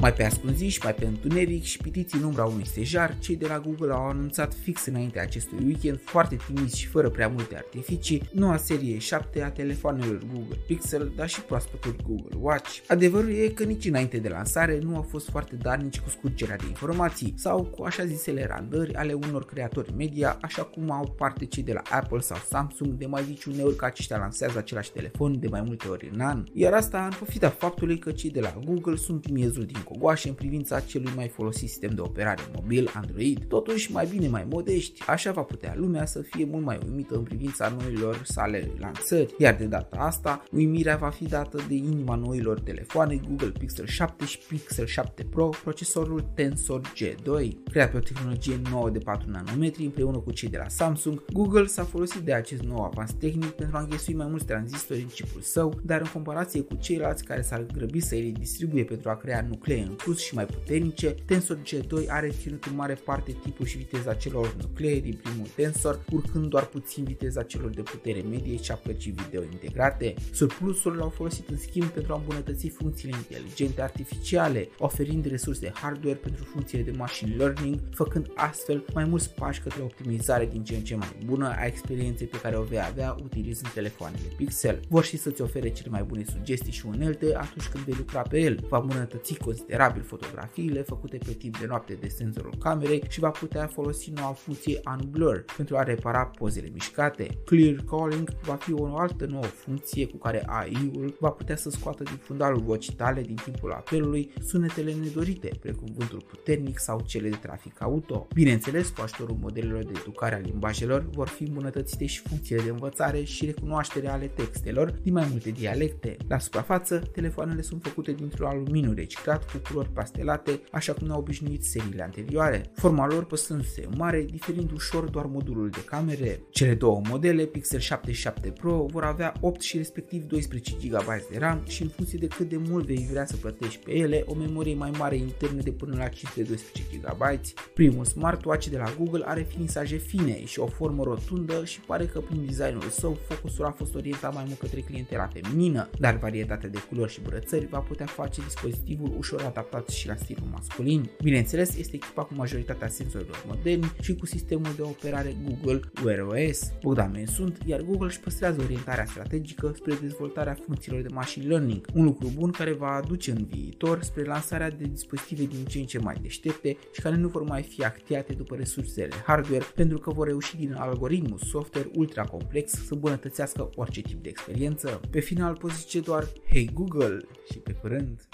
Mai pe ascunziși, mai pe întuneric și pitiți în umbra unui stejar, cei de la Google au anunțat fix înainte acestui weekend, foarte timizi și fără prea multe artificii, noua serie 7 a telefonelor Google Pixel, dar și proaspătul Google Watch. Adevărul e că nici înainte de lansare nu au fost foarte darnici cu scurgerea de informații sau cu așa zisele randări ale unor creatori media, așa cum au parte cei de la Apple sau Samsung de mai zici uneori că aceștia lansează același telefon de mai multe ori în an. Iar asta în pofida faptului că cei de la Google sunt miezul din cogoașe în privința celui mai folosit sistem de operare mobil Android. Totuși, mai bine mai modești, așa va putea lumea să fie mult mai uimită în privința noilor sale lansări. Iar de data asta, uimirea va fi dată de inima noilor telefoane Google Pixel 7 și Pixel 7 Pro, procesorul Tensor G2. Creat pe o tehnologie nouă de 4 nanometri împreună cu cei de la Samsung, Google s-a folosit de acest nou avans tehnic pentru a înghesui mai mulți tranzistori în chipul său, dar în comparație cu ceilalți care s-ar grăbi să îi distribuie pentru a crea nuclee în plus și mai puternice, Tensor G2 are ținut în mare parte tipul și viteza celor nuclee din primul Tensor, urcând doar puțin viteza celor de putere medie și a plăcii video integrate. Surplusul l-au folosit în schimb pentru a îmbunătăți funcțiile inteligente artificiale, oferind resurse hardware pentru funcțiile de machine learning, făcând astfel mai mulți pași către optimizare din ce în ce mai bună a experienței pe care o vei avea utilizând telefoanele Pixel. Vor și să-ți ofere cele mai bune sugestii și unelte atunci când vei lucra pe el. Va îmbunătăți considerabil fotografiile făcute pe timp de noapte de senzorul camerei și va putea folosi noua funcție Unblur pentru a repara pozele mișcate. Clear Calling va fi o altă nouă funcție cu care AI-ul va putea să scoată din fundalul vocii tale din timpul apelului sunetele nedorite, precum vântul puternic sau cele de trafic auto. Bineînțeles, cu ajutorul modelelor de educare a limbajelor vor fi îmbunătățite și funcțiile de învățare și recunoaștere ale textelor din mai multe dialecte. La suprafață, telefoanele sunt făcute dintr-un aluminiu reciclat cu culori pastelate, așa cum ne-au obișnuit seriile anterioare. Forma lor păstrându-se mare, diferind ușor doar modulul de camere. Cele două modele, Pixel 7 și 7 Pro, vor avea 8 și respectiv 12 GB de RAM și în funcție de cât de mult vei vrea să plătești pe ele, o memorie mai mare internă de până la 512 GB. Primul smartwatch de la Google are finisaje fine și o formă rotundă și pare că prin designul său focusul a fost orientat mai mult către clientela feminină, dar varietatea de culori și brățări va putea face dispozitivul ușor adaptat și la stilul masculin. Bineînțeles, este echipat cu majoritatea senzorilor moderni și cu sistemul de operare Google Wear OS. Bogdane sunt, iar Google își păstrează orientarea strategică spre dezvoltarea funcțiilor de machine learning, un lucru bun care va aduce în viitor spre lansarea de dispozitive din ce în ce mai deștepte și care nu vor mai fi actiate după resursele hardware pentru că vor reuși din algoritmul software ultra complex să îmbunătățească orice tip de experiență. Pe final pot zice doar Hey Google și pe curând!